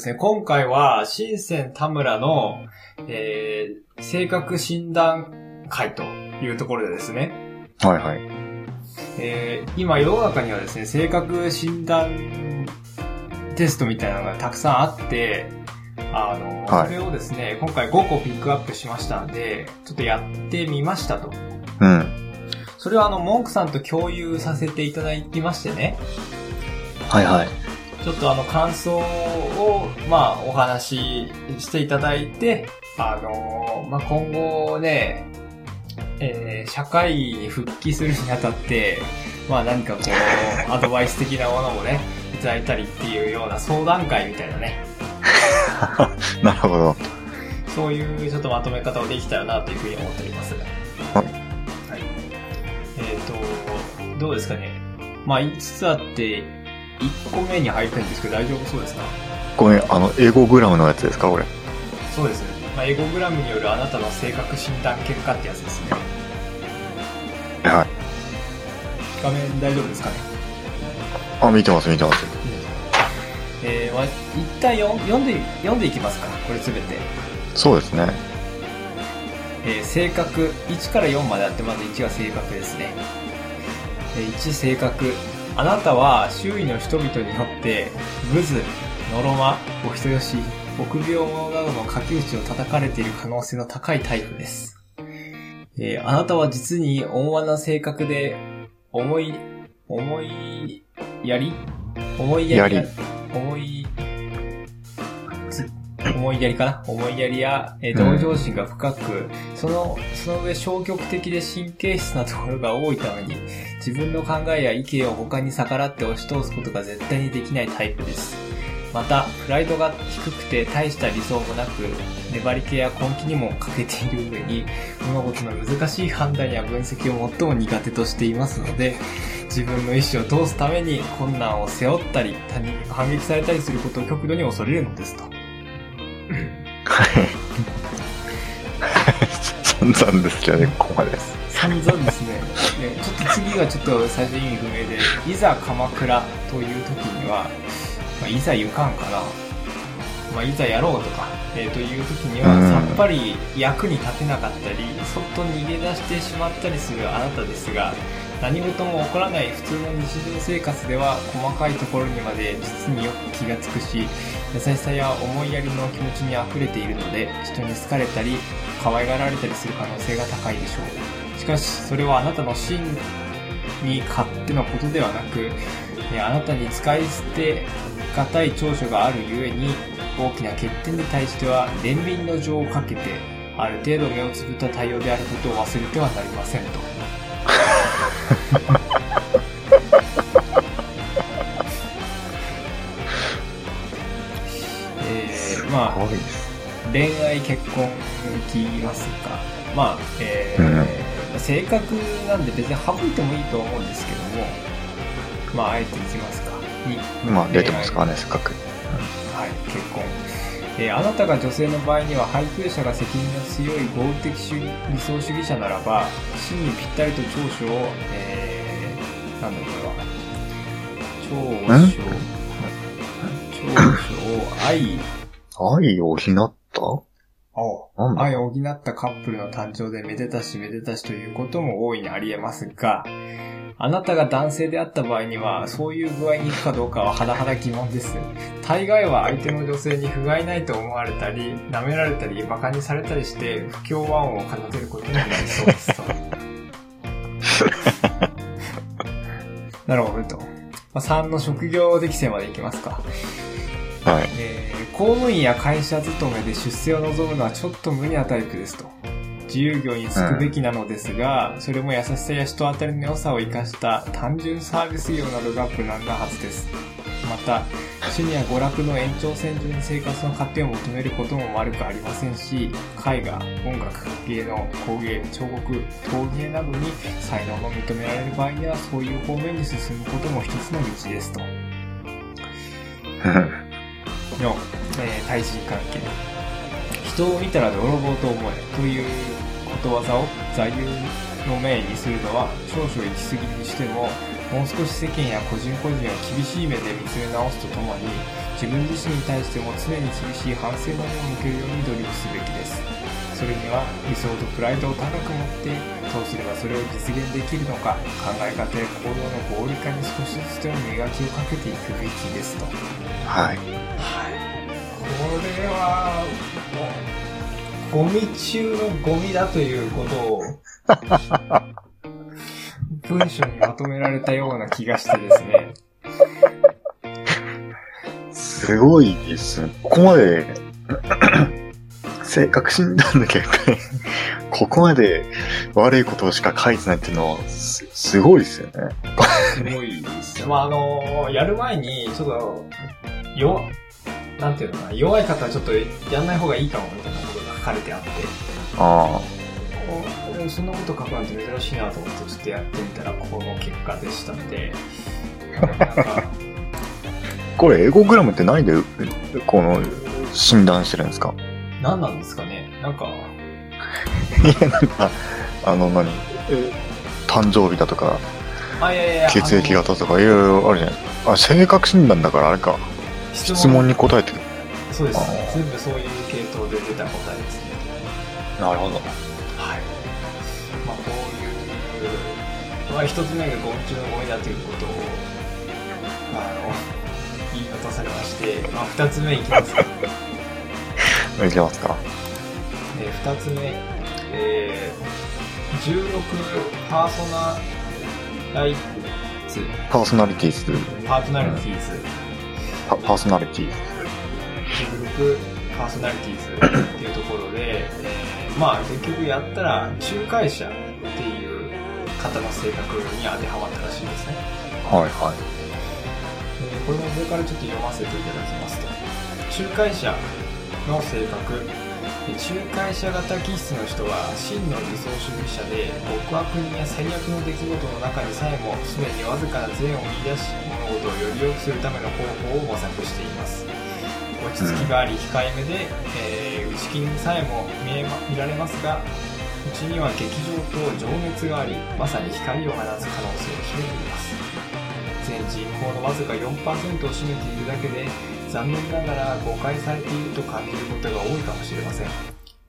ですね、今回は、新鮮田村の、えー、性格診断会というところでですね、はいはい。えー、今世の中にはですね、性格診断テストみたいなのがたくさんあって、あの、はいそれをですね、今回5個ピックアップしましたんで、ちょっとやってみましたと。うん。それはあの、モンクさんと共有させていただきましてね、はいはい。ちょっとあの感想を、まあお話ししていただいて、あのまあ今後ね、えー社会に復帰するにあたって、まあ何かこう、アドバイス的なものもね、いただいたりっていうような相談会みたいなね、なるほど。そういうちょっとまとめ方をできたらなというふうに思っております。はいはい。えっ、と、どうですかね。まあ5つあって、1個目に入りたいんですけど大丈夫そうですか？ごめん、あの、英語グラムのやつですかこれ？そうですね。まあ、エゴグラムによるあなたの性格診断結果ってやつですね。はい。画面大丈夫ですかね？あ、見てます見てます。えー、まあ、一旦読ん読んで、読んでいきますか。これすべて。そうですね。えー性格、1から4まであって、まず1が性格ですね。えー1、性格。あなたは周囲の人々によって、グズ、ノロマ、お人よし、臆病者などの書き打ちを叩かれている可能性の高いタイプです。えーあなたは実に温和な性格で、思い、思いやり思いやり思い、つ思いやりかな？思いやりや、えーうん同情心が深く、その、その上消極的で神経質なところが多いために、自分の考えや意見を他に逆らって押し通すことが絶対にできないタイプです。また、プライドが低くて大した理想もなく、粘り気や根気にも欠けている上に、物事の難しい判断や分析を最も苦手としていますので、自分の意思を通すために困難を背負ったり、他人に反撃されたりすることを極度に恐れるのですと。はい。散々ですけどね、ここまでです。散々ですね。でちょっと次がちょっと最初意味不明で、いざ鎌倉という時には、まあ、いざ行かんかな。まあ、いざやろうとか、えーという時には、うんさっぱり役に立てなかったり、そっと逃げ出してしまったりするあなたですが、何事も起こらない普通の日常生活では細かいところにまで実によく気がつくし、優しさや思いやりの気持ちに溢れているので、人に好かれたり、可愛がられたりする可能性が高いでしょう。しかし、それはあなたの真に勝手のことではなく、あなたに使い捨てがたい長所があるゆえに、大きな欠点に対しては、憐憫の情をかけて、ある程度目をつぶった対応であることを忘れてはなりませんと。えー、まあ。恋愛結婚いきますか。まあ、えー性格なんで別に省いてもいいと思うんですけども、まあ、あえていきますか。にまあ、出てますからね、せっかく。はい、結婚。えーあなたが女性の場合には配偶者が責任の強い合理的主義理想主義者ならば、真にぴったりと長所を、えー、なんだこれは。長所、長所。を愛、愛を補った？愛を補ったカップルの誕生でめでたしめでたしということも大いにあり得ますが、あなたが男性であった場合には、そういう具合にいくかどうかは甚だ疑問です。大概は相手の女性に不甲斐ないと思われたり、舐められたり、馬鹿にされたりして、不協和音を奏でることになりそうですと。なるほどと。まあ、3の職業適性までいきますか。はい。えー公務員や会社勤めで出世を望むのはちょっと無理なタイプですと。自由業に就くべきなのですが、それも優しさや人当たりの良さを生かした単純サービス業などが無難なはずです。また、趣味や娯楽の延長線上に生活の糧を求めることも悪くありませんし、絵画、音楽、芸能、工芸、彫刻、陶芸などに才能の認められる場合にはそういう方面に進むことも一つの道ですと。の、え対人関係。人を見たら泥棒と思え。ということわざを座右の銘にするのは少々行き過ぎにしてももう少し世間や個人個人を厳しい目で見つめ直すとともに自分自身に対しても常に厳しい反省の目を向けるように努力すべきです。それには理想とプライドを高く持ってどうすればそれを実現できるのか考え方や行動の合理化に少しずつでも磨きをかけていくべきですとはい。はいこれはもうゴミ中のゴミだということを 文章にまとめられたような気がしてですねすごいですね。ここまで、性格診断の結果に、ここまで悪いことしか書いてないっていうのは、すすごいですよね。すごいです。まあ、あの、やる前に、ちょっと、よ、なんていうのかな、弱い方はちょっとやんない方がいいかもみたいなことが書かれてあって、あお俺そんなこと書くなんて珍しいなと思ってちょっとやってみたら、この結果でしたので。これ、エゴグラムって何で、この、診断してるんですか？何なんですかね？なんか、いや、なんか、あの何、え誕生日だとか、あ、いやいやいや、血液型とかいろいろあるじゃないですか。あ、性格診断だからあれか。質問に答えてる。そうですあー。全部そういう系統で出た答えですね。なるほど。はい。まあ、こういう、まあ、一つ目がゴミ中のゴミだということを、あの、言い渡されまして、まあ、二つ目いきますか。いけますか？えー二つ目、えー、16パーソナライツ、パーソナリティーズ。パートナリティーズ、パパーソナリティーズ。16パーソナリティーズっていうところで、えーまあ結局やったら仲介者っていう方の性格に当てはまったらしいですね。はいはい。えーこれも上からちょっと読ませていただきますと仲介者の性格。で仲介者型気質の人は真の理想主義者で極悪人や最悪の出来事の中にさえも常にわずかな善を見出し物事をより良くするための方法を模索しています。落ち着きがあり控えめで、えー内気にさえも見えま見られますがうちには劇場と情熱がありまさに光を放つ可能性を秘めています。全人口のわずか4%を占めているだけで残念ながら誤解されていると感じることが多いかもしれません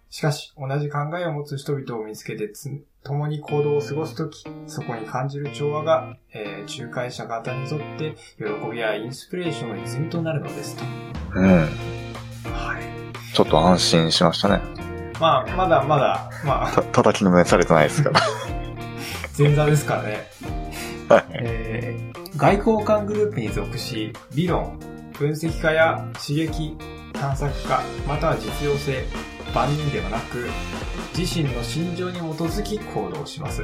しかし同じ考えを持つ人々を見つけてつ共に行動を過ごすときそこに感じる調和が、えー仲介者方にとって喜びやインスピレーションの泉となるのですとうん。はいちょっと安心しましたね。まあまだまだまあ た、叩きのめされてないですから。前座ですからねはい。えー外交官グループに属し、理論、分析家や刺激、探索家、または実用性、万人ではなく、自身の心情に基づき行動します。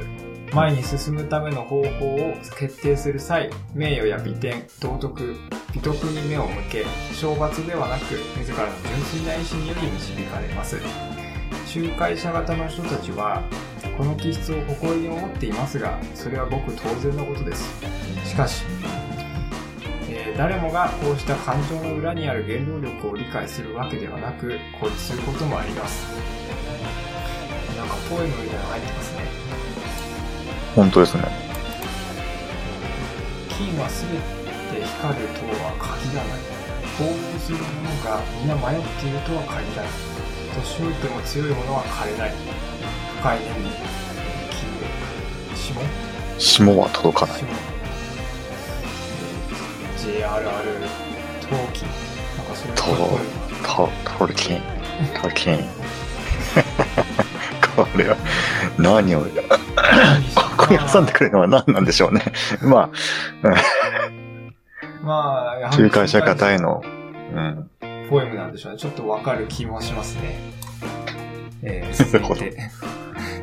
前に進むための方法を決定する際、名誉や美点、道徳、美徳に目を向け、懲罰ではなく、自らの純粋な意志により導かれます。仲介者型の人たちは、この気質を誇りに思っていますが、それはごく当然のことです。しかし、誰もがこうした感情の裏にある原動力を理解するわけではなく、孤立することもあります。なんかポエムみたいなの入ってますね。本当ですね。金は全て光るとは限らない。行動する者が皆迷っているとは限らない。年老いても強い者は枯れない。深い念に、金、指紋霜は届かない。JRR 陶器なんかそれとかっこいいなト、トルキン。トルキン。これは、何を、ここに挟んでくれるのは何なんでしょうね。ままあ、やあ、はり仲介者方への、うん。ポエムなんでしょうね。ちょっとわかる気もしますね。えー、続いて。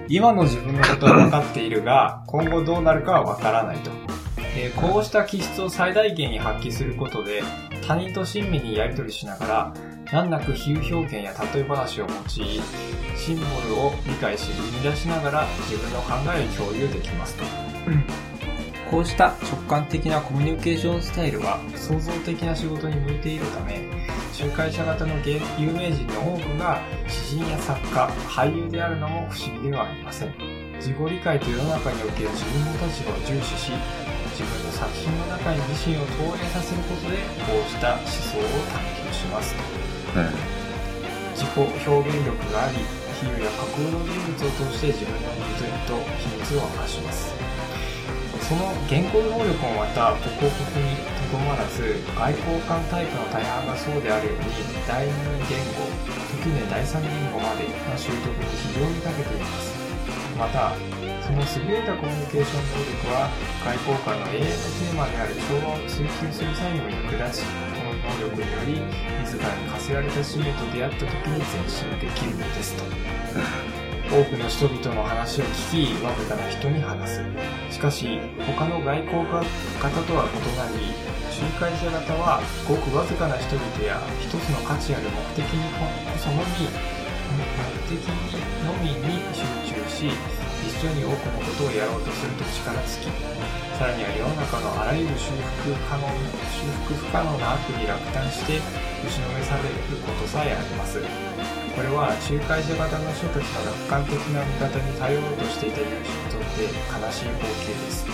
今の自分のことは分かっているが、今後どうなるかは分からないと。えこうした気質を最大限に発揮することで、他人と親身にやり取りしながら、難なく比喩表現や例え話を用い、シンボルを理解し、生み出しながら自分の考えを共有できますと。こうした直感的なコミュニケーションスタイルは創造的な仕事に向いているため仲介者型の有名人の多くが詩人や作家俳優であるのも不思議ではありません自己理解と世の中における自分の立場を重視し自分の作品の中に自身を投影させることでこうした思想を探求しますうん。自己表現力があり比喩や架空の人物を通して自分の意図と秘密を明かします。その言語能力もまたここここにとどまらず外交官タイプの大半がそうであるように第二言語時に第三言語までの習得に非常に長けています。またその優れたコミュニケーション能力は外交官の永遠のテーマである調和を追求する際にも役立ちこの能力により自らに課せられた使命と出会った時に前進できるのですと。多くの人々の話を聞きわずかな人に話すしかし他の外交家方とは異なり仲介者方はごくわずかな人々や一つの価値ある目的にこそのみ目的のみに集中し一緒に多くのことをやろうとすると力尽き。さらには世の中のあらゆる修復可能修復不可能な悪に落胆して打ちのめされることさえありますこれは仲介者型の人たちの楽観的な見方に頼ろうとしていた有志にとって悲しい光景です。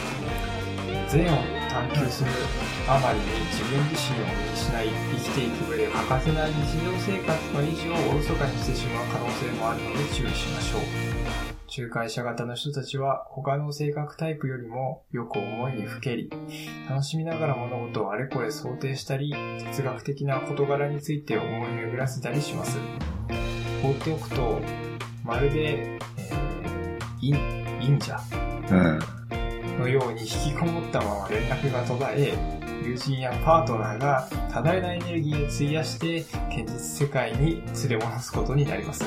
善を探求するあまりに自分自身を見失い生きていく上で欠かせない日常生活の維持をおろそかにしてしまう可能性もあるので注意しましょう仲介者型の人たちは他の性格タイプよりもよく思いにふけり、楽しみながら物事をあれこれ想定したり、哲学的な事柄について思い巡らせたりします。放っておくと、まるで、えー、忍者うん。のように引きこもったまま連絡が途絶え、友人やパートナーが多大なエネルギーを費やして現実世界に連れ戻すことになります。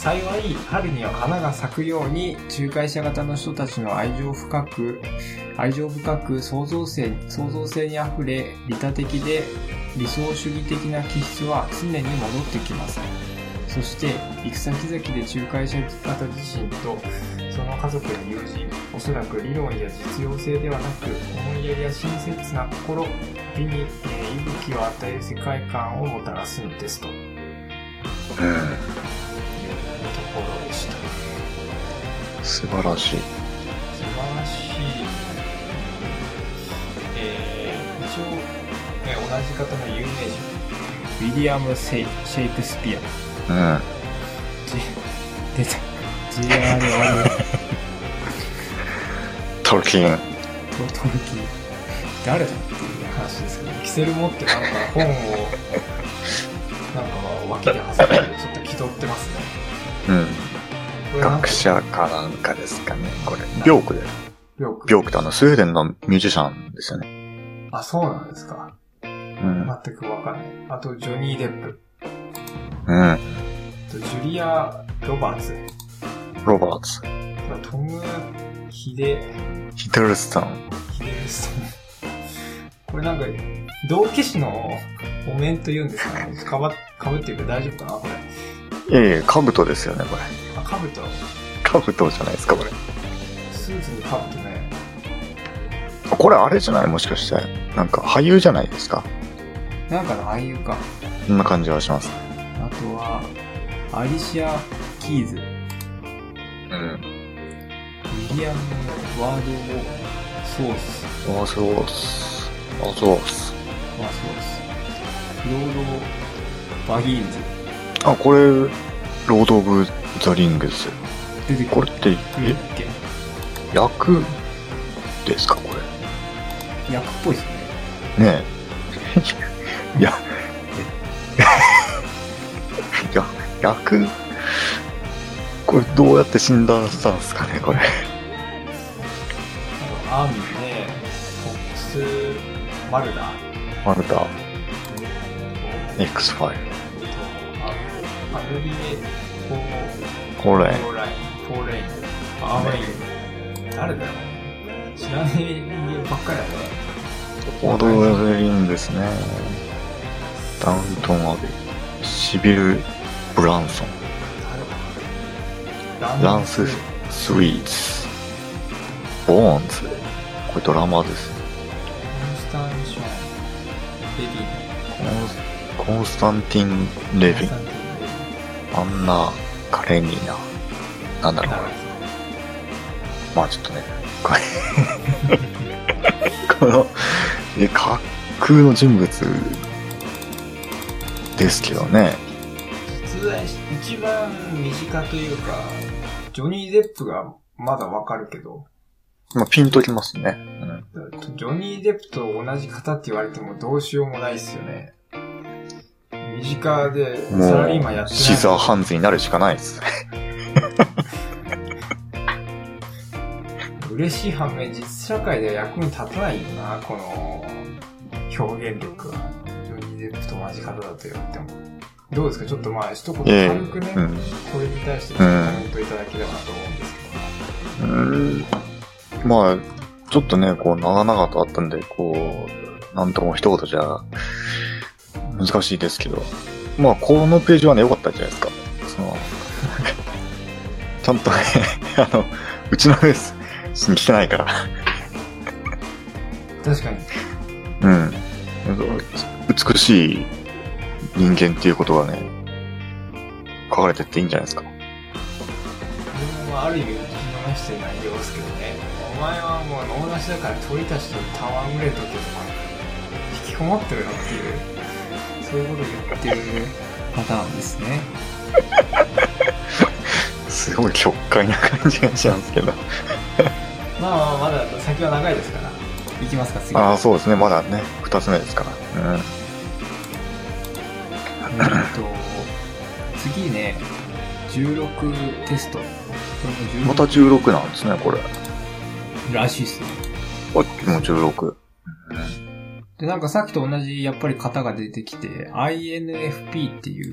幸い、春には花が咲くように、仲介者型の人たちの愛情深く、愛情深く創造性、創造性にあふれ、利他的で理想主義的な気質は常に戻ってきます。そして、行く先々で仲介者方自身と、その家族や友人、おそらく理論や実用性ではなく、思いやりや親切な心、美に、え息吹を与える世界観をもたらすのですとうん。素晴らしい。素晴らしい。えー、一応、ね、同じ方の有名人、ウィリアム・シェイクスピア。うん。出た。GRR トルキン。トトルキー。誰だっていう話ですけど、キセル持ってなんか本を、なんか脇で挟んでちょっと気取ってますね。うん。学者かなんかですかね、これ。ビョークで。ビョークビョークってあの、スウェーデンのミュージシャンですよね。あ、そうなんですか。うん。全くわかんない。あと、ジョニー・デップ。うん。あとジュリア・ロバーツ。ロバーツ。トム・ヒデ、ヒトルストン。ヒデルソン。これなんか、同期師のお面と言うんですかね。かば、かぶってるけど大丈夫かなこれ。いえいえ、カブトですよね、これ。あ、かぶと、カブトじゃないですか、これ。スーツにかぶとね。これあれじゃない？もしかして。なんか俳優じゃないですか？なんかの俳優か。そんな感じはします。あとは、アリシア・キーズ。ウうん。ィリアム・ワード・ソース。あ、そうっす。あ、そうっす。ワーソース。フロード・バギーンズ。あ、これ、ロード・オブ・ザ・リングス。出て。これって、え、け？役？ですか、こ役っぽいですね。れ。ねえ。いや、や、役、これどうやって診断したんですかね、これ。アーミーで、フォックス・マルダー。マルタ、と X ファイル。あアルリエ・フォーこれ、フォーライン、フォーレイン、アーメイン。誰だよ。知らねえ人間ばっかりだね。ロード・オブ・ザ・リングですね。ダウントン・アベイ。シビル・ブランソン。ランス・スイーツ。ボーンズ。これドラマですね。コンスタンション、レディコンコンスタンティン・レヴィン。コンスタンティンレディアンナ・カレニーナ。なんだろうまあちょっとね、これ この、え、架空の人物ですけどね。実は一番身近というか、ジョニー・デップがまだわかるけど、まあピンときますね。うん。ジョニー・デップと同じ方って言われてもどうしようもないっすよね。身近でもサラリーマンやう、って。シザーハンズになるしかないです。嬉しい反面、実社会では役に立たないよな、この表現力は。ジョニー・デップと同じ方だと言われても。どうですか？ちょっとまあ、一言ええ軽くね、うん。これに対してコメントいただければなと思うんですけど。うんまあ、ちょっとね、こう、長々とあったんで、こう、なんとも一言じゃ、難しいですけど、まあ、このページはね、良かったんじゃないですか。その、ちゃんとね、あの、うちのフェスに来てないから、確かに。うん。美しい人間っていうことがね、書かれてっていいんじゃないですか。自分はある意味、聞き逃してる内容ですけどね。お前はもう脳なしだから鳥たちと戯れとけとか、引きこもってるのっていう、そういうことを言ってるパターンですね。すごい極快な感じがしますけど。まあまあ、まだ先は長いですから。いきますか、次。ああ、そうですね。まだね、二つ目ですから。うん。えっと、次ね、16テスト。また16なんですね、これ。16らしいっすね。さっきも16。で、なんかさっきと同じ、やっぱり型が出てきて、INFP っていう、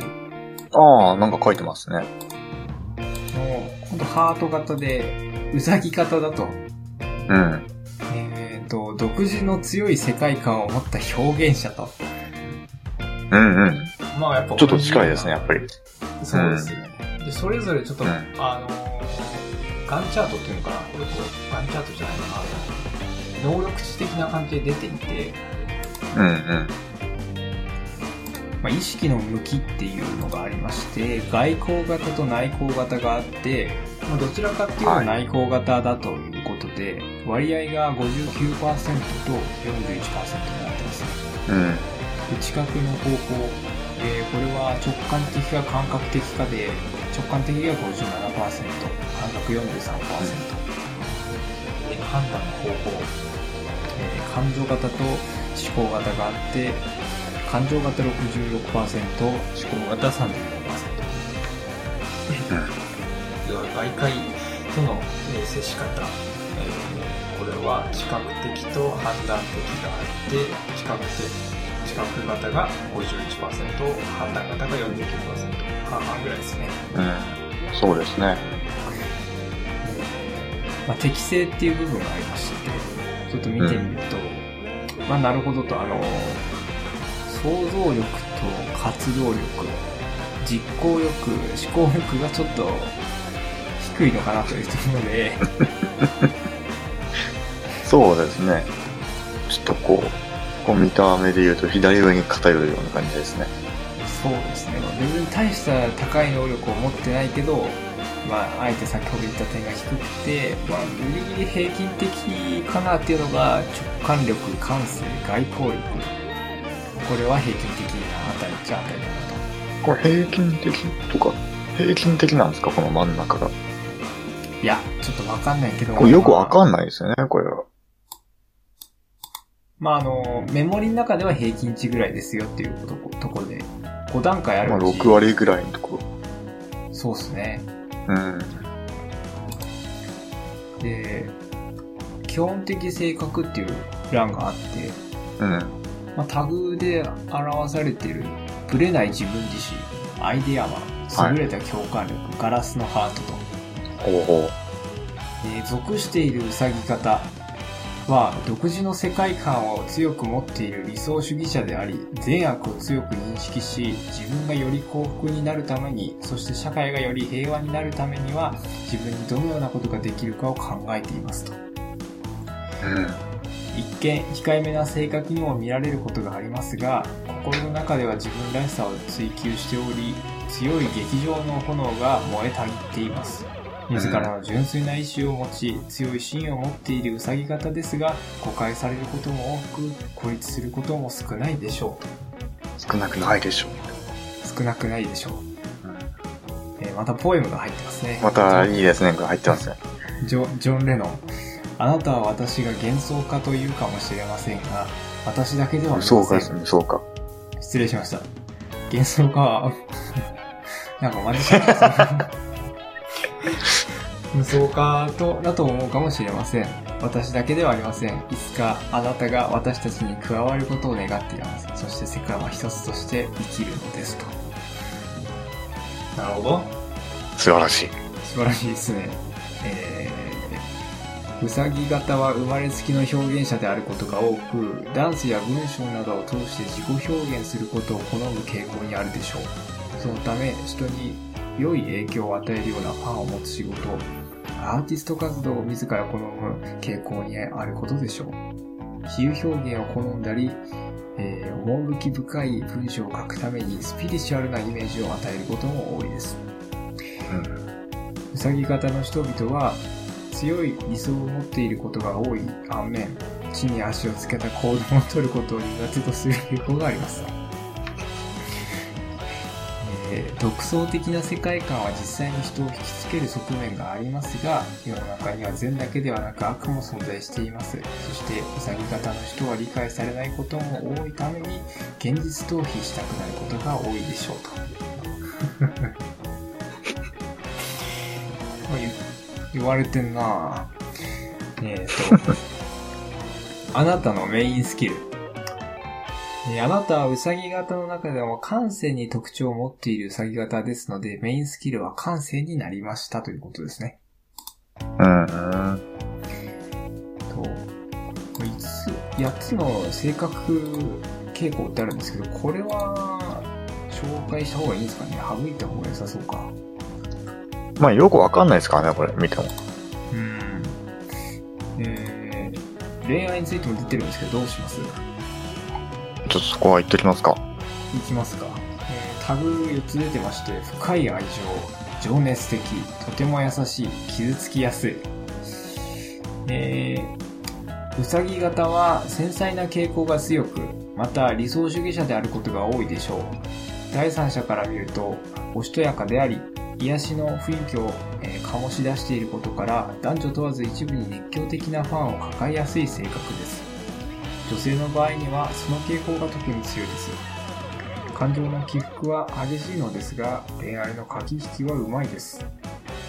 ああ、なんか書いてますね。の、今度ハート型で、うさぎ型だと、うん。えっ、と、独自の強い世界観を持った表現者と。うんうん。まあやっぱちょっと近いですね、やっぱり。そうですね。で、それぞれちょっと、うんあのーガンチャートっていうのかなこれこう、ガンチャートじゃないかな。能力値的な感じで出ていて、うんうん。まあ、意識の向きっていうのがありまして、外交型と内向型があって、まあ、どちらかっていうと内向型だということで、割合が59%と41%になってますね。うん。内角の方向、えーこれは直感的か感覚的かで、直感的が57%、感覚43%、えー判断の方法、えー感情型と思考型があって、感情型66%、思考型34%。要は外界との、えー接し方、えーこれは視覚的と判断的があって、視覚的、視覚型が51%、判断型が49%、半々ぐらいですね。うん。そうですね。まあ、適性っていう部分がありまして、ちょっと見てみると、まあなるほどと、あの、想像力と活動力、実行力、思考力がちょっと低いのかなというところで、そうですね。ちょっとこう、こう見た目で言うと左上に偏るような感じですね。そうですね。別に大した高い能力を持ってないけど、まあ、あえて先ほど言った点が低くて、まあ、ギリギリ平均的かなっていうのが、直感力、感性、外交力。これは平均的なあたりっちゃあたりだなと。これ平均的とか、平均的なんですか？この真ん中が。いや、ちょっとわかんないけど。これよくわんかんないですよね、これは。まあ、あの、メモリの中では平均値ぐらいですよっていうとこところで、5段階あるまあうち6割ぐらいのとこそうですね。ろ。うん。で、基本的性格っていう欄があって、うん。まあ、タグで表されているブレない自分自身、アイデアマン、優れた共感力、ガラスのハートと、ほうほう。えー属しているウサギ型は独自の世界観を強く持っている理想主義者であり善悪を強く認識し自分がより幸福になるためにそして社会がより平和になるためには自分にどのようなことができるかを考えていますとうん。一見控えめな性格にも見られることがありますが心の中では自分らしさを追求しており強い劇場の炎が燃えたぎっています自らの純粋な意志を持ち、強い芯を持っているうさぎ型ですが、誤解されることも多く、孤立することも少ないでしょう少なくないでしょう。と。少なくないでしょう。えーまたポエムが入ってますね。またいいですね、入ってますね。ジョジョン・レノン。あなたは私が幻想家というかもしれませんが、私だけではありません。そうかですね、そうか。失礼しました。幻想家は、なんかマジシャンですね。無双家と、だと思うかもしれません。私だけではありません。いつかあなたが私たちに加わることを願っています。そして世界は一つとして生きるのですと。なるほど。素晴らしい。素晴らしいですね。えー、うさぎ型は生まれつきの表現者であることが多く、ダンスや文章などを通して自己表現することを好む傾向にあるでしょう。そのため、人に良い影響を与えるようなファンを持つ仕事、アーティスト活動を自ら好む傾向にあることでしょう。比喩表現を好んだり、えー、趣深い文章を書くためにスピリチュアルなイメージを与えることも多いです。うさぎ型の人々は強い理想を持っていることが多い反面、地に足をつけた行動を取ることを苦手とする傾向があります。えー独創的な世界観は実際に人を引きつける側面がありますが、世の中には善だけではなく悪も存在しています。そして、うさぎ型の人は理解されないことも多いために、現実逃避したくなることが多いでしょうと。言言われてんなえっ、と、あなたのメインスキル。えーあなたはウサギ型の中でも感性に特徴を持っているウサギ型ですので、メインスキルは感性になりましたということですね。うん。うん。と、5つ、8つの性格傾向ってあるんですけど、これは、紹介した方がいいんですかね？省いた方が良さそうか。まあ、よくわかんないですからね、これ、見ても。うん。えー、恋愛についても出てるんですけど、どうします？ちょっとそこは言っときますか。いきますか。えータグ4つ出てまして、深い愛情、情熱的、とても優しい、傷つきやすい。えー、うさぎ型は繊細な傾向が強く、また理想主義者であることが多いでしょう。第三者から見ると、おしとやかであり、癒しの雰囲気を、えー醸し出していることから、男女問わず一部に熱狂的なファンを抱えやすい性格です。女性の場合には、その傾向が特に強いです。感情の起伏は激しいのですが、恋愛の駆け引きはうまいです。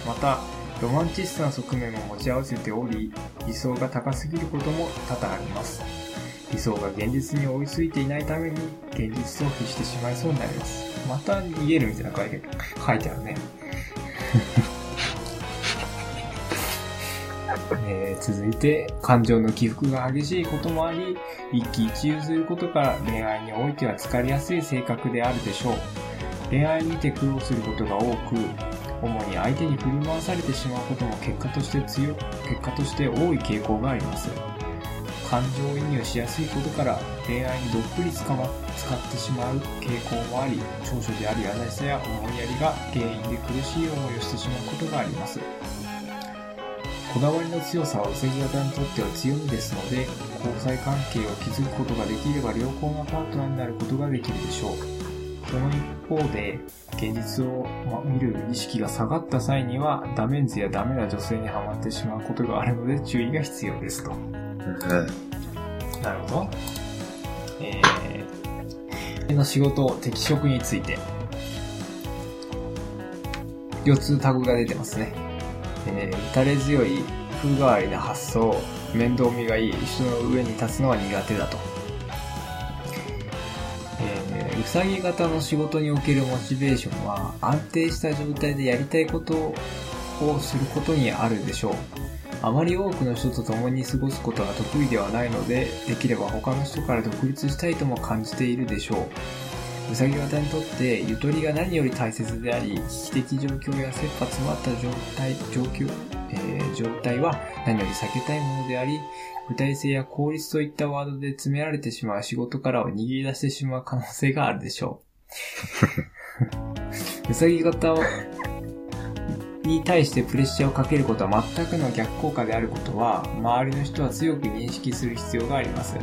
また、ロマンチストな側面も持ち合わせており、理想が高すぎることも多々あります。理想が現実に追いついていないために、現実逃避してしまいそうになります。また逃げるみたいな書いて書いてあるね。えー続いて、感情の起伏が激しいこともあり、一喜一憂することから恋愛においては疲れやすい性格であるでしょう。恋愛にて苦労することが多く、主に相手に振り回されてしまうことも結果として強、結果として多い傾向があります。感情移入しやすいことから恋愛にどっぷりつかま使ってしまう傾向もあり、長所である優しさや思いやりが原因で苦しい思いをしてしまうことがあります。こだわりの強さはうさぎ型にとっては強みですので、交際関係を築くことができれば良好なパートナーになることができるでしょう。その一方で、現実をま見る意識が下がった際には、ダメンズやダメな女性にはまってしまうことがあるので注意が必要ですと。うん。なるほど。えー、の仕事、適職について。4つタグが出てますね。えー、打たれ強い、風変わりな発想、面倒見がいい、人の上に立つのは苦手だと。えー、うさぎ型の仕事におけるモチベーションは安定した状態でやりたいことをすることにあるでしょう。あまり多くの人と共に過ごすことが得意ではないので、できれば他の人から独立したいとも感じているでしょう。うさぎ型にとって、ゆとりが何より大切であり、危機的状況や切羽詰まった状態、状況、えー状態は何より避けたいものであり、具体性や効率といったワードで詰められてしまう仕事からは逃げ出してしまう可能性があるでしょう。うさぎ型は、に対してプレッシャーをかけることは全くの逆効果であることは、周りの人は強く認識する必要があります。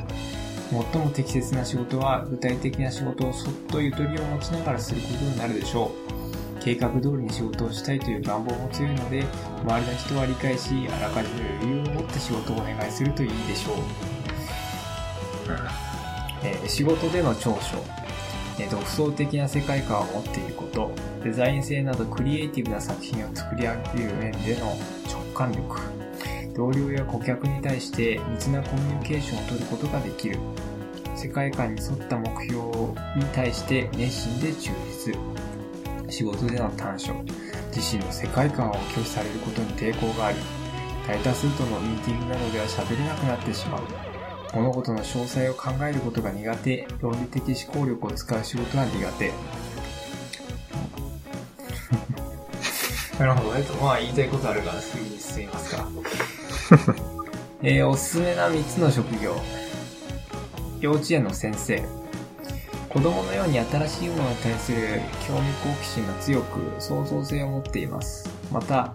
最も適切な仕事は、具体的な仕事をそっとゆとりを持ちながらすることになるでしょう。計画通りに仕事をしたいという願望も強いので、周りの人は理解し、あらかじめ余裕を持って仕事をお願いするといいでしょう。えー仕事での長所、えー独創的な世界観を持っていること、デザイン性などクリエイティブな作品を作り上げる面での直感力、同僚や顧客に対して密なコミュニケーションを取ることができる、世界観に沿った目標に対して熱心で忠実、仕事での短所、自身の世界観を拒否されることに抵抗があり、大多数とのミーティングなどでは喋れなくなってしまう。物事の詳細を考えることが苦手、論理的思考力を使う仕事は苦手。なるほどね。まあ言いたいことあるからすぐに進みますか。えーおすすめな3つの職業。幼稚園の先生。子供のように新しいものに対する興味好奇心が強く創造性を持っています。また、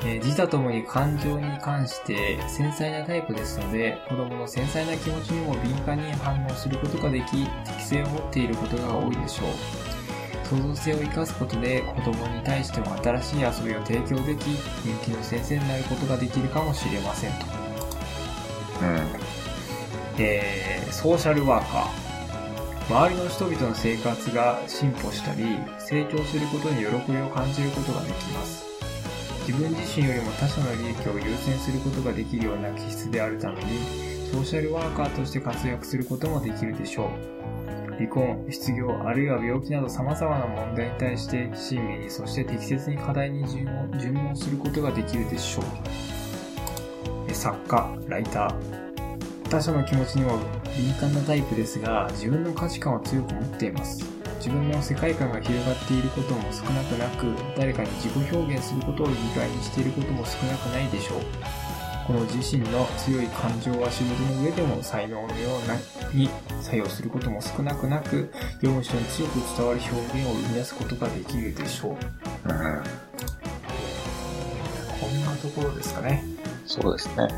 えー自他ともに感情に関して繊細なタイプですので、子供の繊細な気持ちにも敏感に反応することができ、適性を持っていることが多いでしょう。創造性を生かすことで子供に対しても新しい遊びを提供でき、人気の先生になることができるかもしれませんと。うん。えーソーシャルワーカー。周りの人々の生活が進歩したり、成長することに喜びを感じることができます。自分自身よりも他者の利益を優先することができるような気質であるために、ソーシャルワーカーとして活躍することもできるでしょう。離婚、失業、あるいは病気など様々な問題に対して親身に、そして適切に課題に順応順応することができるでしょう。作家、ライター、他者の気持ちにも敏感なタイプですが、自分の価値観を強く持っています。自分の世界観が広がっていることも少なくなく、誰かに自己表現することを意外にしていることも少なくないでしょう。この自身の強い感情は仕事の上でも才能のようなに作用することも少なくなく、読む人に強く伝わる表現を生み出すことができるでしょう。うん。こんなところですかね。そうですね。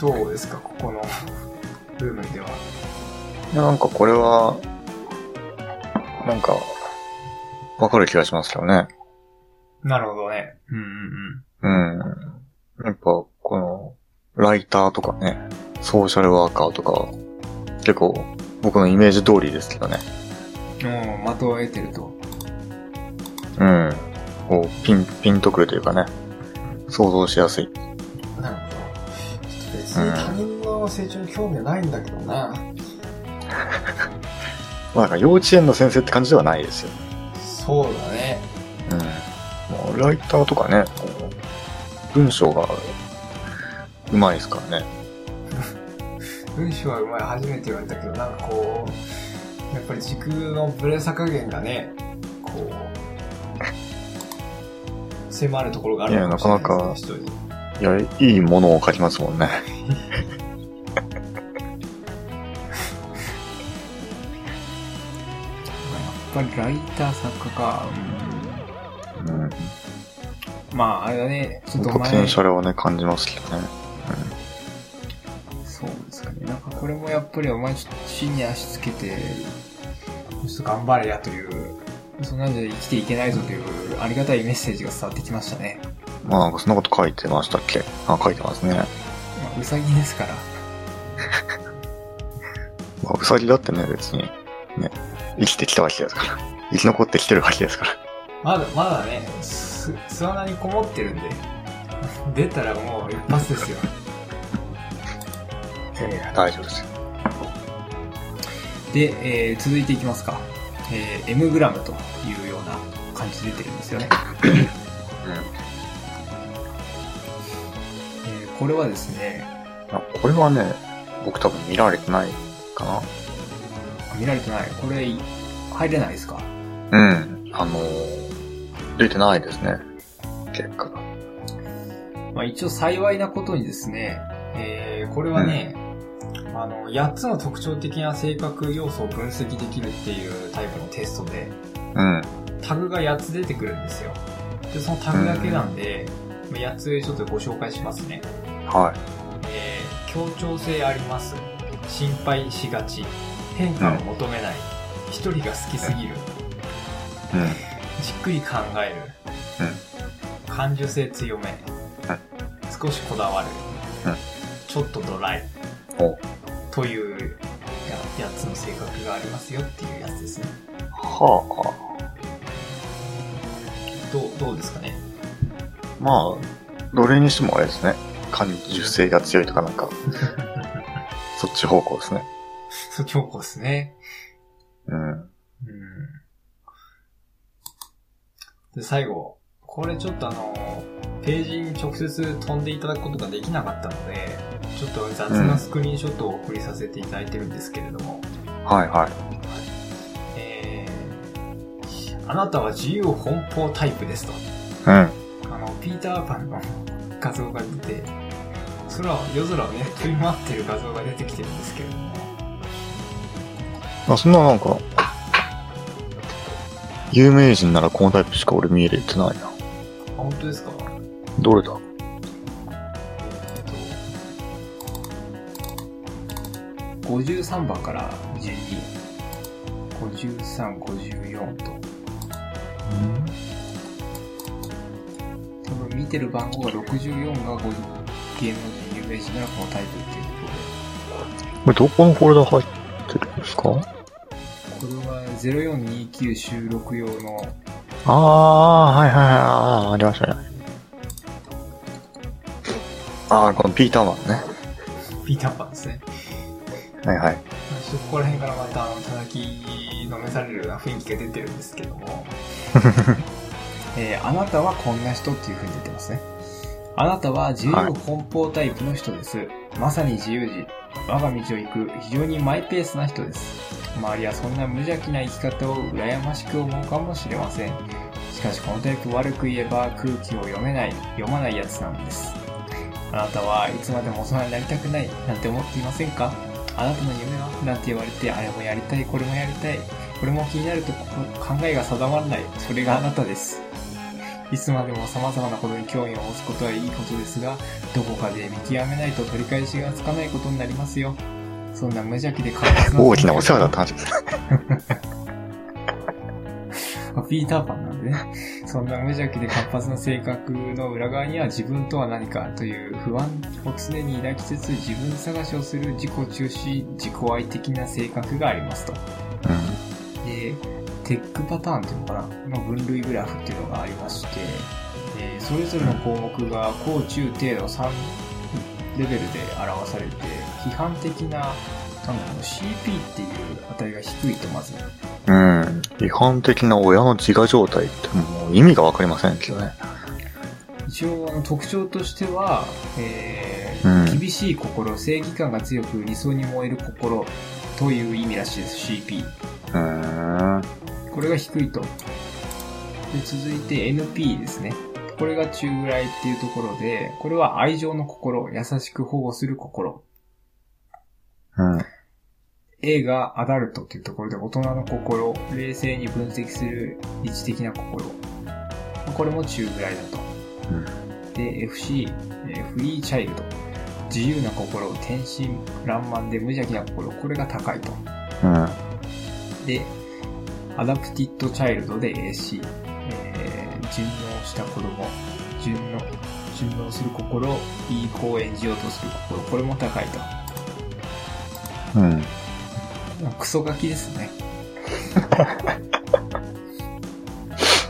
どうですか、ここの部分では。なんかこれは、なんか、わかる気がしますけどね。なるほどね。うんうんうん。うん。やっぱ、この、ライターとかね、ソーシャルワーカーとか、結構、僕のイメージ通りですけどね。うん、的を得てると。うん。こう、ピン、ピンとくるというかね、想像しやすい。なるほど。別に他人の成長に興味はないんだけどな。まあなんか幼稚園の先生って感じではないですよ。そうだね。うん。ライターとかね、文章が、うまいですからね。文章はうまい、初めて言われたけど、なんかこう、やっぱり時空のブレさ加減がね、こう、迫るところがあるのかもしれないですねいやなかなか。いや、いいものを書きますもんね。やっぱりライター作家か。うん。うん、まあ、あれだね、ちょっとポテンシ前、ャルをね、感じますけどね。そうですかね。なんかこれもやっぱりお前ちょっと地に足つけて、ちょっと頑張れやという、そんなんじゃ生きていけないぞというありがたいメッセージが伝わってきましたね。まあなんかそんなこと書いてましたっけ？あ、書いてますね。まあ、うさぎですから。まあ、うさぎだってね、別に、ね、生きてきたわけですから。生き残ってきてるわけですから。まだ、まだね、す、巣穴にこもってるんで、出たらもう一発ですよ。ええ大丈夫ですよ。で、えー続いていきますか。えー M グラムというような感じで出てるんですよね。えーこれはですね、あこれはね、僕多分見られてないかな。見られてない。これ、入れないですか？うん。あのー出てないですね。結果が。まあ一応幸いなことにですね、えーこれはね、あの、8つの特徴的な性格要素を分析できるっていうタイプのテストで、うん。タグが8つ出てくるんですよ。で、そのタグだけなんで、まあ8つちょっとご紹介しますね。はえー協調性あります。心配しがち。変化を求めない。一人が好きすぎる。い。うん。じっくり考える。感受性強め。少しこだわる。うんちょっとドライ。おというややつの性格がありますよっていうやつですね。はどう、どうですかね？あ。まあ、どれにしてもあれですね。感受性が強いとかなんか、そっち方向ですね。そう、強固ですね。うん。うん。で、最後。これちょっとあの、ページに直接飛んでいただくことができなかったので、ちょっと雑なスクリーンショットをお送りさせていただいてるんですけれども、はいはい。えー、あなたは自由奔放タイプですと。うん。あの、ピーターパンの画像が出て、空を、夜空をね、飛び回ってる画像が出てきてるんですけれども、あ、そんななんか、有名人ならこのタイプしか俺見えれてないな。あ、本当ですか？どれだ？えっと、53番から12、53、54と、多分見てる番号が64が50芸能人、有名人ならこのタイプっていうここれどこのフォルダ入ってるんですか？とで、これは0429収録用の、ああ、はいはいはい、あーありましたね。ああ、このピーターマンね。ピーターパンですね。はいはい。ちょっとここら辺からまた、あの、叩きのめされるような雰囲気が出てるんですけども、えーあなたはこんな人っていう風に出てますね。あなたは自由奔放タイプの人です。まさに自由人。我が道を行く非常にマイペースな人です。周りはそんな無邪気な生き方を羨ましく思うかもしれません。しかしこのタイプ悪く言えば空気を読めない、読まないやつなんです。あなたはいつまでも大人になりたくないなんて思っていませんか？あなたの夢は？なんて言われてあれもやりたい、これもやりたい。これも気になると考えが定まらない。それがあなたです。いつまでも様々なことに興味を持つことはいいことですが、どこかで見極めないと取り返しがつかないことになりますよ。そんな無邪気で活発な。大きなお世話だった話です。ま あピーターパンなんでね。そんな無邪気で活発な性格の裏側には自分とは何かという不安を常に抱きつつ自分探しをする自己中心、自己愛的な性格がありますと。で、テックパターンっていうのかなの分類グラフっていうのがありまして、でそれぞれの項目が高中低の3レベルで表されて、批判的な、なんだろう、CP っていう値が低いとまず。うん。違反的な親の自我状態ってもう意味がわかりませんけどね。一応あの特徴としては、えうんー厳しい心、正義感が強く理想に燃える心という意味らしいです、CP。うーん。これが低いと。で、続いて NP ですね。これが中ぐらいっていうところで、これは愛情の心、優しく保護する心。うん。A がアダルトっていうところで大人の心、冷静に分析する理知的な心。これも中ぐらいだと。で、FC、えーフリーチャイルド。自由な心、天真爛漫で無邪気な心。これが高いと。うん。で、アダプティッドチャイルドで AC。えー順応した子供。順応、順応する心、いい子を演じようとする心。これも高いと。うん。クソガキですね。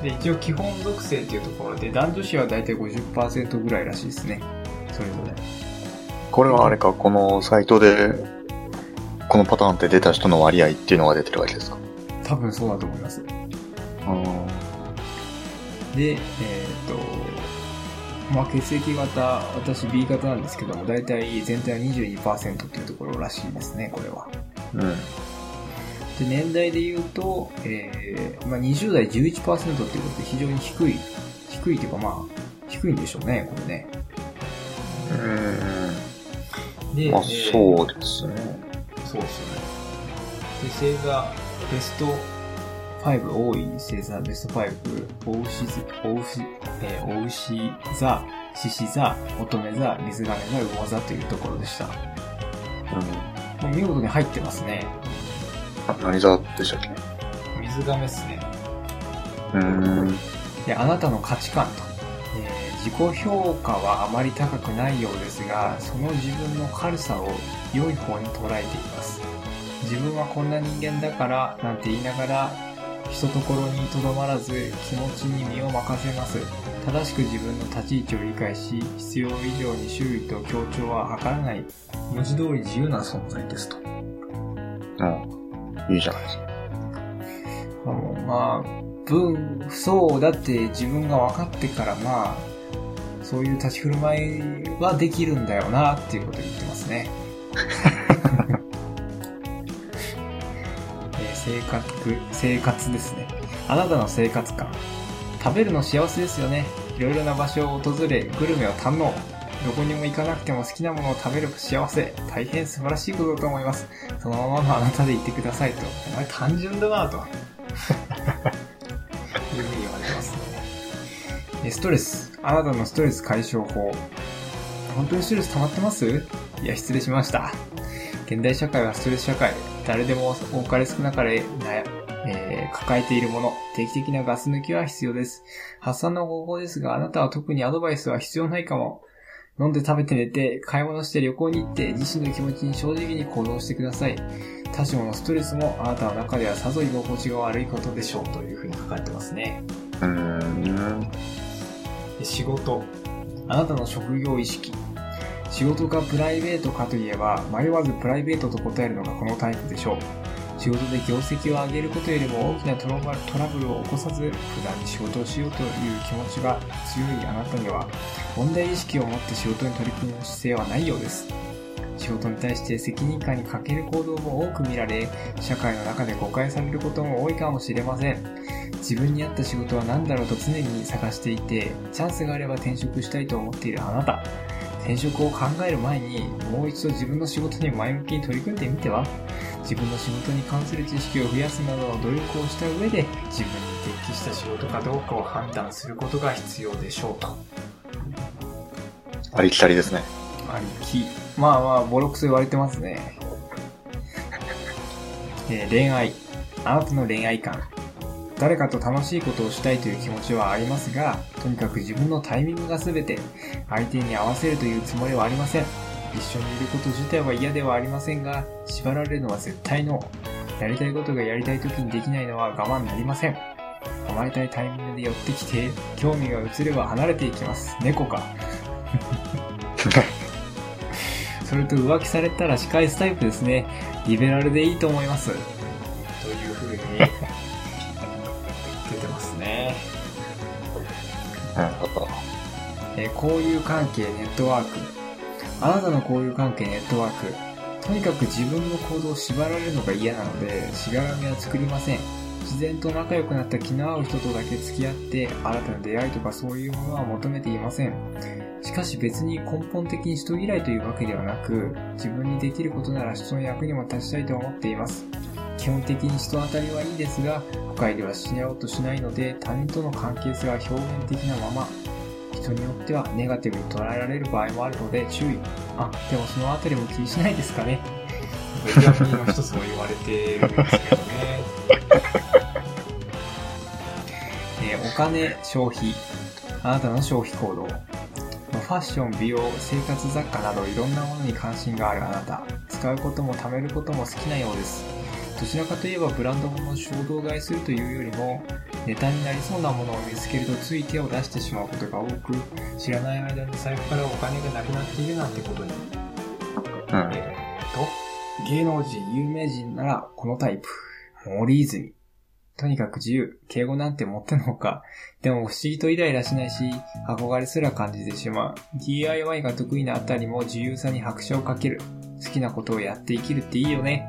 で、一応基本属性っていうところで、男女比はだいたい50%ぐらいらしいですね。それぞれ。これはあれか、このサイトで、このパターンって出た人の割合っていうのが出てるわけですか？多分そうだと思います。うん。で、えっ、と、まあ血液型、私 B 型なんですけども、だいたい全体は22%っていうところらしいですね、これは。うん。で、年代で言うと、えー、まあ20代11%っていうことで非常に低い、低いというかまあ、低いんでしょうね、これね。で、まあ、えーそうですね。そうですよね。で、星座、ベスト5多い星座ベスト5、大牛座、大牛、えー、大牛座、獅子座、乙女座、水亀座、魚座というところでした。もう見事に入ってますね。うん。何座でしたっけ？水亀っすね。うーん。で、あなたの価値観と。えー自己評価はあまり高くないようですが、その自分の軽さを良い方に捉えています。自分はこんな人間だから、なんて言いながら、ひとところにとどまらず気持ちに身を任せます。正しく自分の立ち位置を理解し、必要以上に周囲と協調は図らない、文字通り自由な存在ですと。うん。いいじゃないですか。あのまあ、分、そうだって自分が分かってからまあ、そういう立ち振る舞いはできるんだよなっていうことを言ってますね。生活、生活ですね。あなたの生活感。食べるの幸せですよね。いろいろな場所を訪れ、グルメを堪能。どこにも行かなくても好きなものを食べる幸せ。大変素晴らしいことだと思います。そのままのあなたでいてくださいと。お前単純だなと。いうふうに言われてますね。ストレス。あなたのストレス解消法。本当にストレス溜まってます？いや、失礼しました。現代社会はストレス社会。誰でも多かれ少なかれ、えー抱えているもの。定期的なガス抜きは必要です。発散の方法ですが、あなたは特にアドバイスは必要ないかも。飲んで食べて寝て、買い物して旅行に行って、自身の気持ちに正直に行動してください。他者のストレスもあなたの中ではさぞ居心地が悪いことでしょうというふうに書かれてますね。うーん。で仕事。あなたの職業意識。仕事かプライベートかといえば、迷わずプライベートと答えるのがこのタイプでしょう。仕事で業績を上げることよりも大きなトラブルを起こさず、普段に仕事をしようという気持ちが強いあなたには、問題意識を持って仕事に取り組む姿勢はないようです。仕事に対して責任感に欠ける行動も多く見られ、社会の中で誤解されることも多いかもしれません。自分に合った仕事は何だろうと常に探していて、チャンスがあれば転職したいと思っているあなた。転職を考える前に、もう一度自分の仕事に前向きに取り組んでみては？自分の仕事に関する知識を増やすなどの努力をした上で、自分に適した仕事かどうかを判断することが必要でしょうと。ありきたりですね。ありき。まあまあ、ボロクソ言われてますね。えー恋愛。あなたの恋愛観。誰かと楽しいことをしたいという気持ちはありますが、とにかく自分のタイミングが全て、相手に合わせるというつもりはありません。一緒にいること自体は嫌ではありませんが、縛られるのは絶対の。やりたいことがやりたい時にできないのは我慢なりません。甘えたいタイミングで寄ってきて、興味が移れば離れていきます。猫か。それと浮気されたら仕返すタイプですね。リベラルでいいと思います。えー交友関係ネットワーク。あなたの交友関係ネットワーク。とにかく自分の行動を縛られるのが嫌なので、しがらみは作りません。自然と仲良くなった気の合う人とだけ付き合って、新たな出会いとかそういうものは求めていません。しかし別に根本的に人嫌いというわけではなく、自分にできることなら人の役にも立ちたいと思っています。基本的に人当たりはいいですが、深入りはしようとしないので、他人との関係性は表面的なまま、人によってはネガティブに捉えられる場合もあるので注意。あ、でもそのあたりも気にしないですかね。ベトナムの一つも言われてるんですけどね。えーお金、消費。あなたの消費行動。ファッション、美容、生活雑貨などいろんなものに関心があるあなた。使うことも貯めることも好きなようです。どちらかといえばブランド物を衝動買いするというよりも、ネタになりそうなものを見つけるとつい手を出してしまうことが多く、知らない間に財布からお金がなくなっているなんてことに。うん。えーと、芸能人、有名人ならこのタイプ。森泉。とにかく自由。敬語なんて持ってんのか。でも不思議とイライラしないし、憧れすら感じてしまう。DIY が得意なあたりも自由さに拍車をかける。好きなことをやって生きるっていいよね。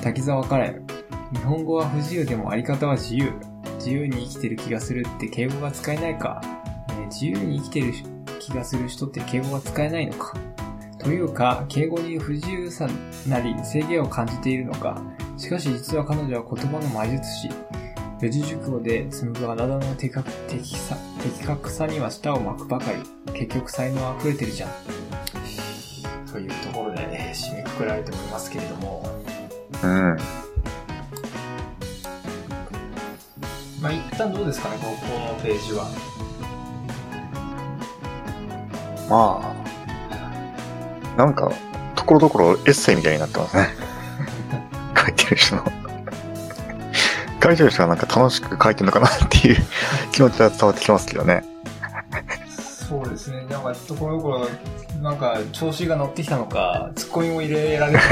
滝沢カレン。日本語は不自由でもあり方は自由。自由に生きてる気がするって敬語が使えないか。え自由に生きてる気がする人って敬語が使えないのか。というか、敬語に不自由さなり制限を感じているのか。しかし実は彼女は言葉の魔術師。四字熟語で紡ぐあなたの的確的さ的確さには舌を巻くばかり。結局才能溢れてるじゃん。というところで、ね、締めくくられておりますけれども。うん。まあ一旦どうですかね、このこのページは。まあ、なんか、ところどころエッセイみたいになってますね。書いてる人の。書いてる人はなんか楽しく書いてるのかなっていう気持ちは伝わってきますけどね。そうですね、なんかところどころ、なんか調子が乗ってきたのか、ツッコミも入れられる。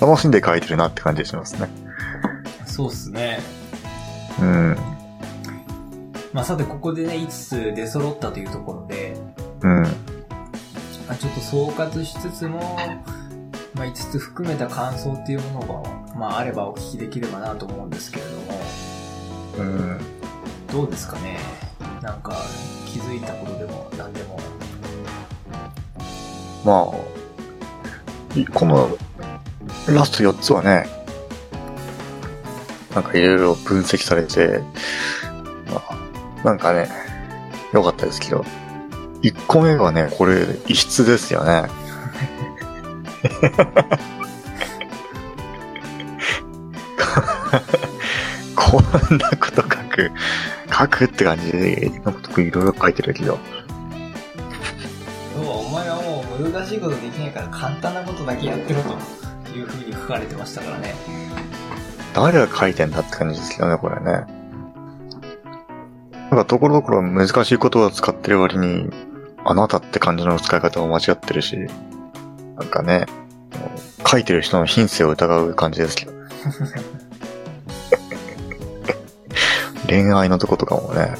楽しんで書いてるなって感じがしますね。そうっすね。うん。まあさて、ここでね、5つ出揃ったというところで、うん。まあ、ちょっと総括しつつも、まあ、5つ含めた感想っていうものが、まあ、あればお聞きできればなと思うんですけれども、うん。どうですかね？なんか、気づいたことでも何でも。まあ、いこのラスト4つはね、なんかいろいろ分析されて、まあ、なんかね、良かったですけど、1個目はね、これ異質ですよね。こんなこと書く、書くって感じで、なんかいろいろ書いてるけど、要はお前はもう難しいことできないから簡単なことだけやってろというふうに書かれてましたからね。誰が書いてんだって感じですけどね、これね。なんかところどころ難しい言葉を使ってる割に、あなたって感じの使い方も間違ってるし、なんかね、書いてる人の品性を疑う感じですけど。恋愛のとことかもね、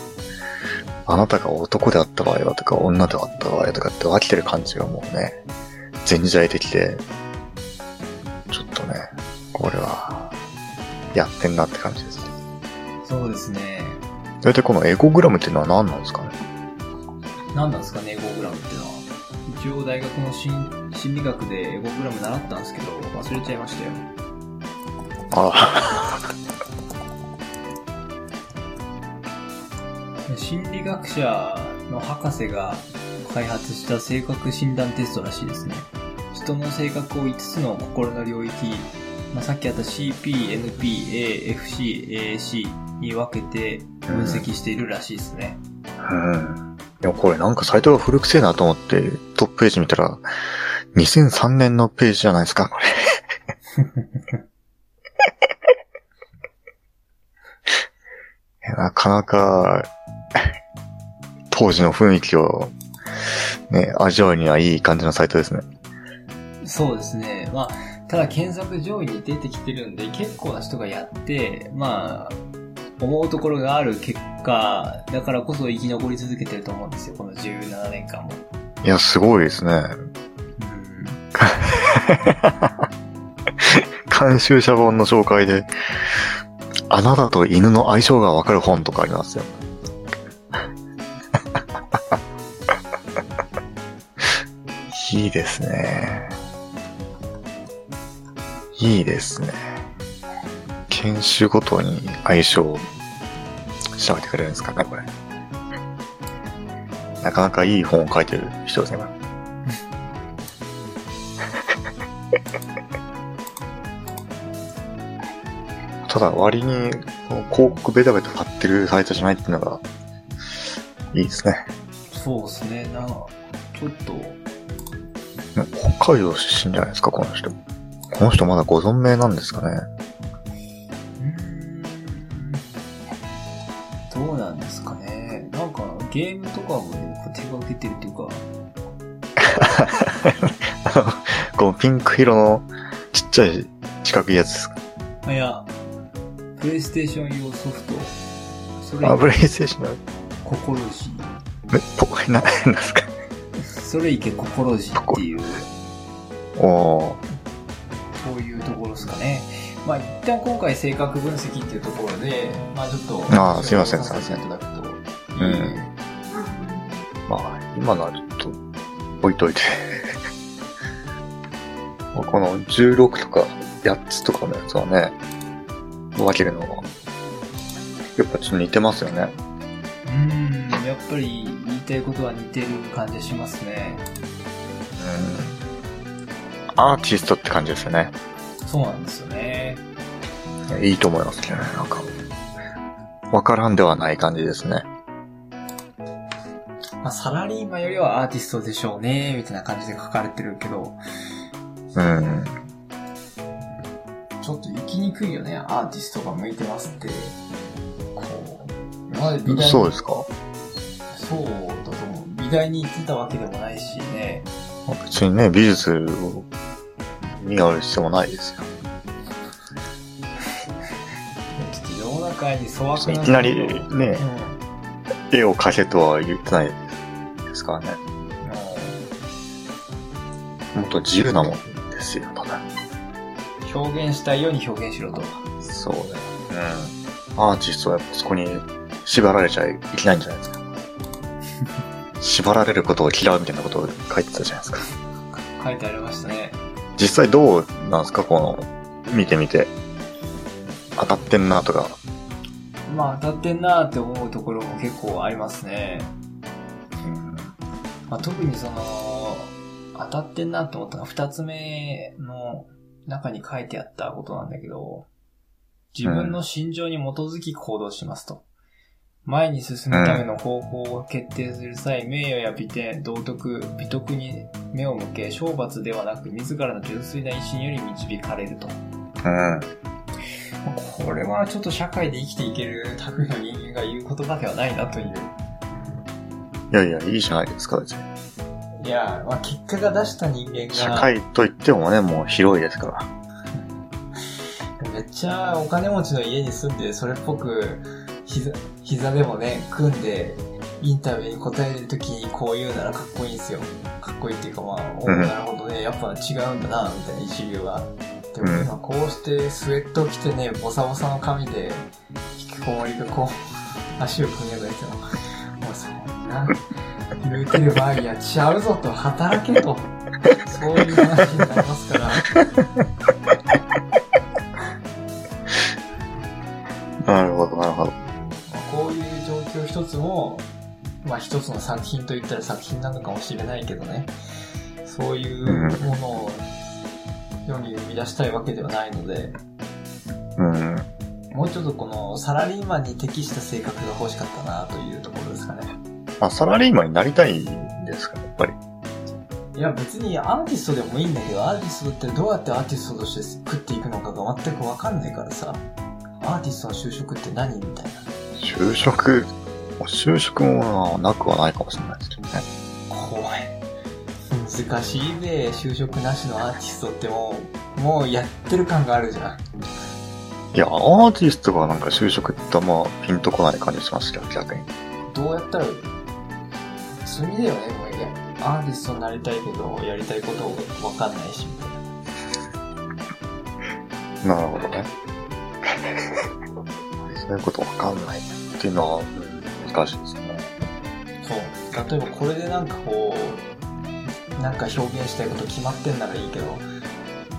あなたが男であった場合はとか、女であった場合とかって分けてる感じがもうね、全時代的で、ちょっとね、これは、やってんなって感じです。そうですね。大体このエゴグラムっていうのは何なんですかね？何なんですかね、エゴグラムってのは。一応大学の心心理学でエゴグラム習ったんですけど、忘れちゃいましたよ。あ 心理学者の博士が開発した性格診断テストらしいですね。人の性格を5つの心の領域、まあ、さっきあった CP、NP、A、FC、AAC に分けて分析しているらしいですね。あ、うん。でもこれなんかサイトが古くせえなと思ってトップページ見たら、2003年のページじゃないですか、これ。い やなかなか、当時の雰囲気を、ね、味わうにはいい感じのサイトですね。そうですね。まあ、ただ検索上位に出てきてるんで、結構な人がやって、まあ、思うところがある結果、だからこそ生き残り続けてると思うんですよ、この17年間も。いや、すごいですね。うん。監修者本の紹介で、あなたと犬の相性がわかる本とかありますよ。いいですね。いいですね。研修ごとに相性を調べてくれるんですかね、これ。なかなかいい本を書いてる人ですね、これ ただ割に広告ベタベタ貼ってるサイトじゃないっていうのがいいですね。そうですね。なんか、ちょっと、ね北海道出身じゃないですか、この人。この人まだご存命なんですかね。どうなんですかね。なんか、ゲームとかも手が受けてるっていうか、このピンク色のちっちゃい四角いやつですか？あいや、プレイステーション用ソフト、それあ、プレイステーションの、心地、え、ぽ、な、なんですか？それいけ心地っていう、おー、そういうところですかね。まあ一旦今回性格分析っていうところで、まあちょっと、あーすいません紹介させていただくと、うんまあ、今のはちょっと置いといて。この16とか8つとかのやつはね、分けるのは、やっぱちょっと似てますよね。うーん、やっぱり言いたいことは似てる感じがしますね。うん。アーティストって感じですよね。そうなんですよね。いいと思いますけどね、なんか。わからんではない感じですね。まあ、サラリーマンよりはアーティストでしょうね、みたいな感じで書かれてるけど、うん。ちょっと行きにくいよね、アーティストが向いてますって。こう、今まで美大にそうですか？そうだと思う。美大に行ってたわけでもないしね。別にね、美術にある必要もないですよ。ちょっと世の中に粗悪ないきなりねうん。絵を描けとは言ってないですからね。もっと自由なもんですよ、ただ。表現したいように表現しろと。そうね。うん。アーティストはやっぱそこに縛られちゃいけないんじゃないですか。縛られることを嫌うみたいなことを書いてたじゃないですか。書いてありましたね。実際どうなんですか？この、見てみて。当たってんなとか。まあ当たってんなーって思うところも結構ありますね。うん。まあ、特にその、当たってんなと思ったのが二つ目の中に書いてあったことなんだけど、自分の心情に基づき行動しますと。前に進むための方法を決定する際、名誉や美点、道徳、美徳に目を向け、懲罰ではなく自らの純粋な意志により導かれると。うん。これはちょっと社会で生きていける類の人間が言う言葉ではないなという。いやいや、いいじゃないですか、別に。いや、まあ、結果が出した人間が。社会といってもね、もう広いですから。めっちゃお金持ちの家に住んで、それっぽく、膝、膝でもね、組んで、インタビューに答えるときにこう言うならかっこいいんですよ。かっこいいっていうかまあ、おうんなるほどね、やっぱ違うんだな、みたいな一流は。でもうん今こうしてスウェット着てね、ボサボサの髪で、引きこもりがこう、足を組み上げても、もうそんな、言うてる場合やちゃうぞと、働けと。そういう話になりますから。一つの作品といったら作品なのかもしれないけどね、そういうものを世に生み出したいわけではないので、うん。もうちょっとこのサラリーマンに適した性格が欲しかったなというところですかね。あ、サラリーマンになりたいんですか、やっぱり。いや別にアーティストでもいいんだけど、アーティストってどうやってアーティストとして食っていくのかが全くわかんないからさ、アーティストの就職って何みたいな。就職、就職もなくはないかもしれないですけどね。怖い。難しいべ、就職なしのアーティストってもう、もうやってる感があるじゃん。いや、アーティストがなんか就職ってあんまピンとこない感じしますけど、逆に。どうやったら、罪だよね、もういや。アーティストになりたいけど、やりたいことわかんないし、みたいな。なるほどね。そういうことわかんないっていうのは、うん難しいですね。そう。例えばこれでなんかこう、なんか表現したいこと決まってんならいいけど、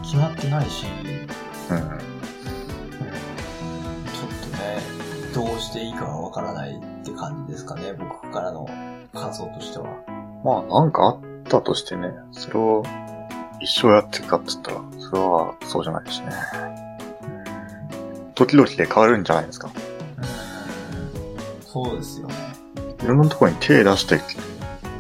決まってないし、うん。ちょっとね、どうしていいかがわからないって感じですかね、僕からの感想としては。まあ、なんかあったとしてね、それを一生やっていくかって言ったら、それはそうじゃないしね。時々で変わるんじゃないですか。うん、そうですよね。いろんなところに手出してい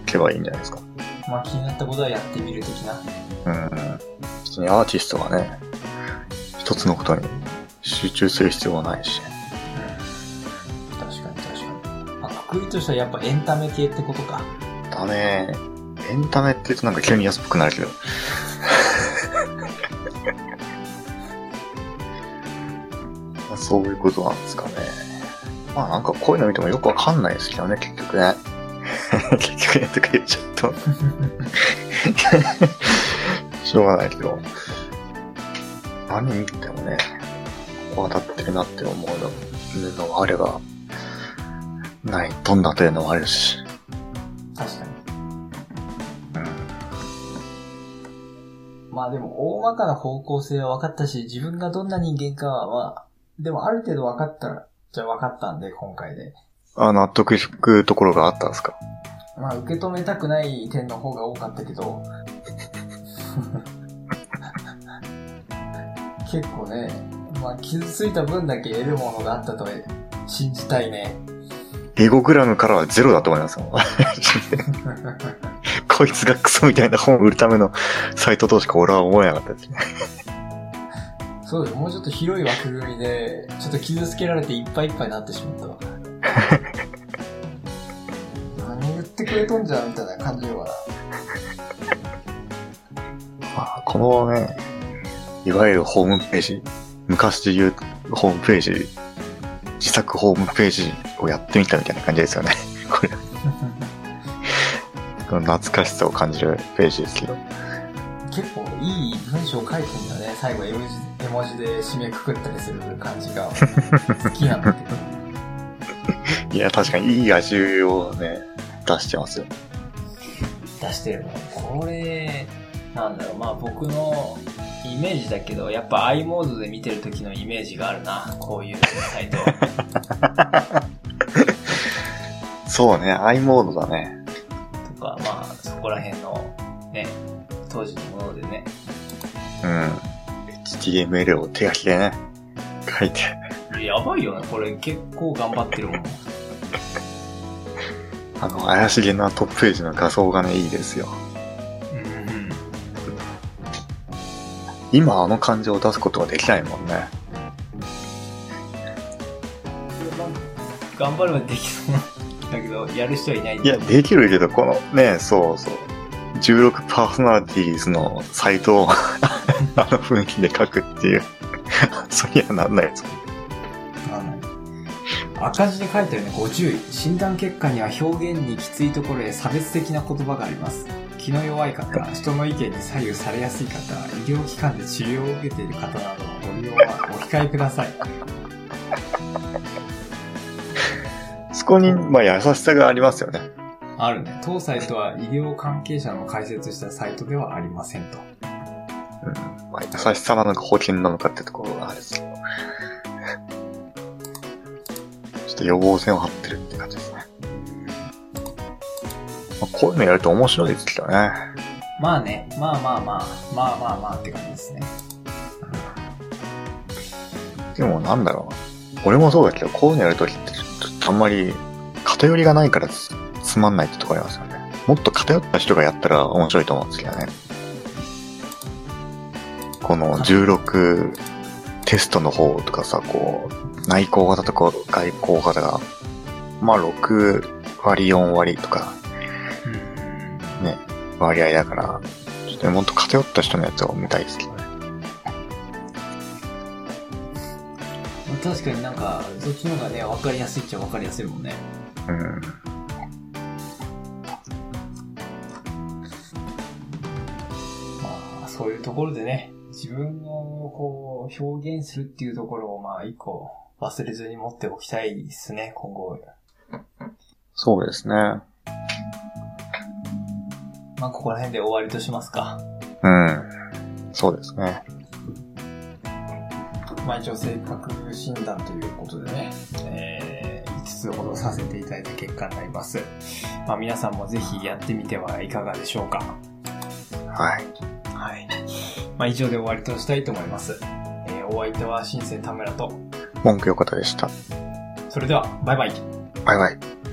けばいいんじゃないですか。まあ気になったことはやってみる的な。うん。別にアーティストがね、一つのことに集中する必要はないし。確かに確かに。まあ、くくりとしてはやっぱエンタメ系ってことか。ダメ。エンタメって言うとなんか急に安っぽくなるけど。まあそういうことなんですかね。まあなんかこういうの見てもよくわかんないですけどね、結局ね。結局ね、とか言っちゃうと。しょうがないけど。何見てもね、ここ当たってるなって思うのもあれば、ない、どんなというのもあるし。確かに。うん。まあでも大まかな方向性は分かったし、自分がどんな人間かはまあ、でもある程度分かったら、じゃあ分かったんで、今回で。あ、納得いくところがあったんですか？まあ、受け止めたくない点の方が多かったけど、結構ね、まあ、傷ついた分だけ得るものがあったと信じたいね。エゴグラムからはゼロだと思いますもん。こいつがクソみたいな本を売るためのサイトとしか俺は思えなかったですね。そうです。もうちょっと広い枠組みで、ちょっと傷つけられていっぱいいっぱいになってしまったわ。何言ってくれとんじゃんみたいな感じよかな。まあ、このね、いわゆるホームページ、昔で言うホームページ、自作ホームページをやってみたみたいな感じですよね。これ。この懐かしさを感じるページですけど。結構いい文章書いてんだね。最後絵文字絵文字で締めくくったりする感じが 好きなんだけど。いや、確かにいい味をね、出してますよ。出してるの。これ、なんだろう、まあ僕のイメージだけど、やっぱ i モードで見てる時のイメージがあるな。こういうサイト。そうね、i モードだね。とか、まあそこら辺のね、当時のものでね。うん。HTML を手書きでね、書いて。やばいよね。これ結構頑張ってるもん。あの、怪しげなトップページの画像がね、いいですよ。うん。今あの感情を出すことはできないもんね。頑張ればできそうだけど、やる人はいないんいや、だできるけど、このね、そうそう。16パーソナリティーズのサイトを あの雰囲気で書くっていう。そりゃなんないです赤字で書いてあるね、ご注意。診断結果には表現にきついところへ差別的な言葉があります。気の弱い方、人の意見に左右されやすい方、医療機関で治療を受けている方などのご利用はお控えください。そこに、まあ、優しさがありますよね。あるね。当サイトは医療関係者の開設したサイトではありませんと。うん。まあ、優しさなのか保険なのかってところがあるんですけど。ちょっと予防線を張ってるって感じですね。まあ、こういうのやると面白いですけどね。まあね、まあまあまあ、まあまあまあって感じですね。でもなんだろう。俺もそうだけど、こういうのやるときってちょっとあんまり偏りがないからつつまんないってとこありますよね。もっと偏った人がやったら面白いと思うんですけどね。この16テストの方とかさ、こう、内向型とか外向型が、まあ6割4割とかうん。ね、割合だから、ちょっともっと偏った人のやつを見たいですけどね。確かになんか、そっちの方がね、わかりやすいっちゃわかりやすいもんね。うん。そういうところでね、自分のこう、表現するっていうところをまあ、一個忘れずに持っておきたいですね、今後。そうですね。まあ、ここら辺で終わりとしますか。うん。そうですね。まあ、一応性格診断ということでね、えー、5つほどさせていただいた結果になります。まあ、皆さんもぜひやってみてはいかがでしょうか。はい。はい。まあ、以上で終わりとしたいと思います。えー、お相手は新生田村と、文句よかったでした。それでは、バイバイ。バイバイ。